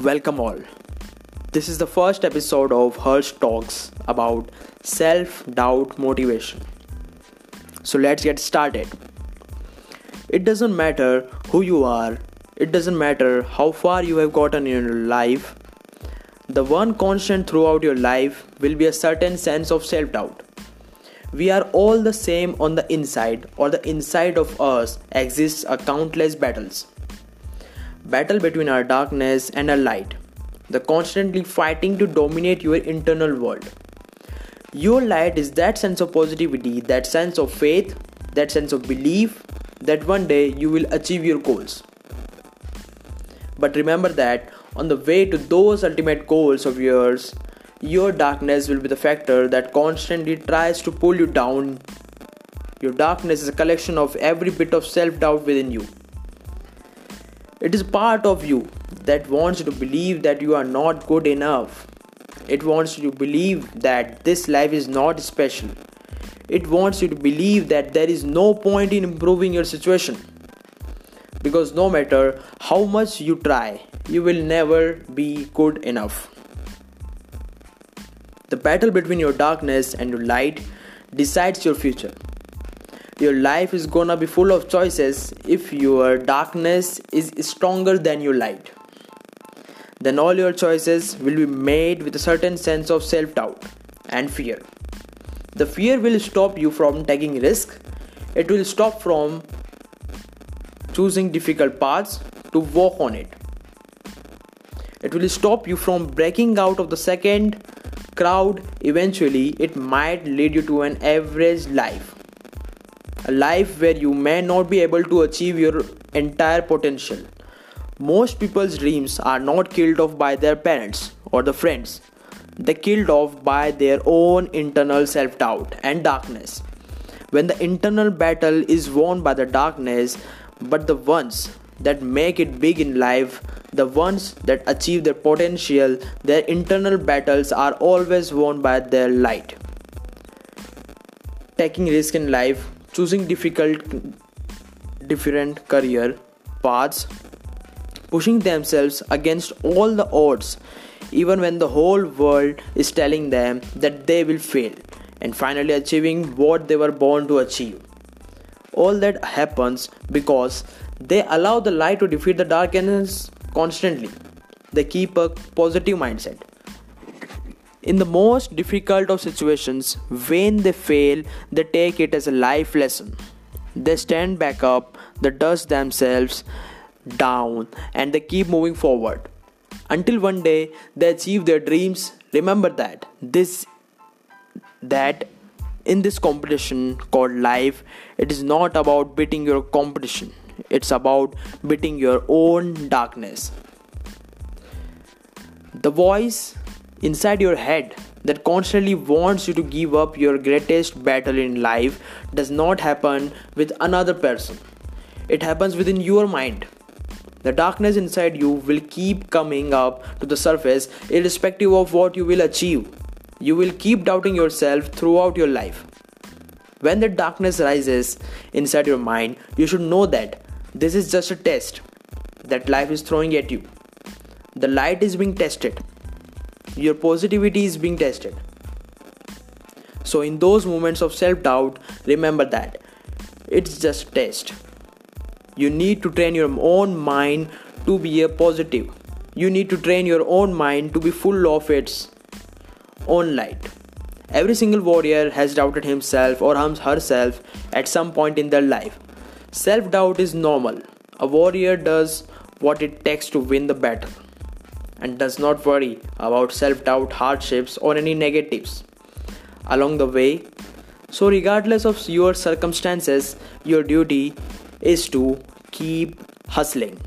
Welcome all. This is the first episode of Hirsch Talks about self doubt motivation. So let's get started. It doesn't matter who you are, it doesn't matter how far you have gotten in your life. The one constant throughout your life will be a certain sense of self doubt. We are all the same on the inside, or the inside of us exists a countless battles battle between our darkness and our light, the constantly fighting to dominate your internal world. Your light is that sense of positivity, that sense of faith, that sense of belief that one day you will achieve your goals. But remember that on the way to those ultimate goals of yours, your darkness will be the factor that constantly tries to pull you down. Your darkness is a collection of every bit of self doubt within you. It is part of you that wants you to believe that you are not good enough. It wants you to believe that this life is not special. It wants you to believe that there is no point in improving your situation. Because no matter how much you try, you will never be good enough. The battle between your darkness and your light decides your future your life is gonna be full of choices if your darkness is stronger than your light. Then all your choices will be made with a certain sense of self doubt and fear. The fear will stop you from taking risk. It will stop from choosing difficult paths to walk on it. It will stop you from breaking out of the second crowd. Eventually it might lead you to an average life a life where you may not be able to achieve your entire potential. Most people's dreams are not killed off by their parents or the friends. They're killed off by their own internal self doubt and darkness. When the internal battle is won by the darkness, but the ones that make it big in life, the ones that achieve their potential, their internal battles are always won by their light. Taking risk in life choosing difficult different career paths pushing themselves against all the odds even when the whole world is telling them that they will fail and finally achieving what they were born to achieve. All that happens because they allow the light to defeat the darkness constantly. They keep a positive mindset in the most difficult of situations, when they fail, they take it as a life lesson. They stand back up, they dust themselves down, and they keep moving forward. Until one day they achieve their dreams. Remember that this that in this competition called life, it is not about beating your competition. It's about beating your own darkness. The voice inside your head that constantly wants you to give up your greatest battle in life does not happen with another person. It happens within your mind. The darkness inside you will keep coming up to the surface irrespective of what you will achieve. You will keep doubting yourself throughout your life. When the darkness rises inside your mind, you should know that this is just a test that life is throwing at you. The light is being tested your positivity is being tested. So in those moments of self doubt remember that. It's just test. You need to train your own mind to be a positive. You need to train your own mind to be full of its own light. Every single warrior has doubted himself or herself at some point in their life. Self doubt is normal. A warrior does what it takes to win the battle and does not worry about self doubt, hardships, or any negatives along the way. So, regardless of your circumstances, your duty is to keep hustling.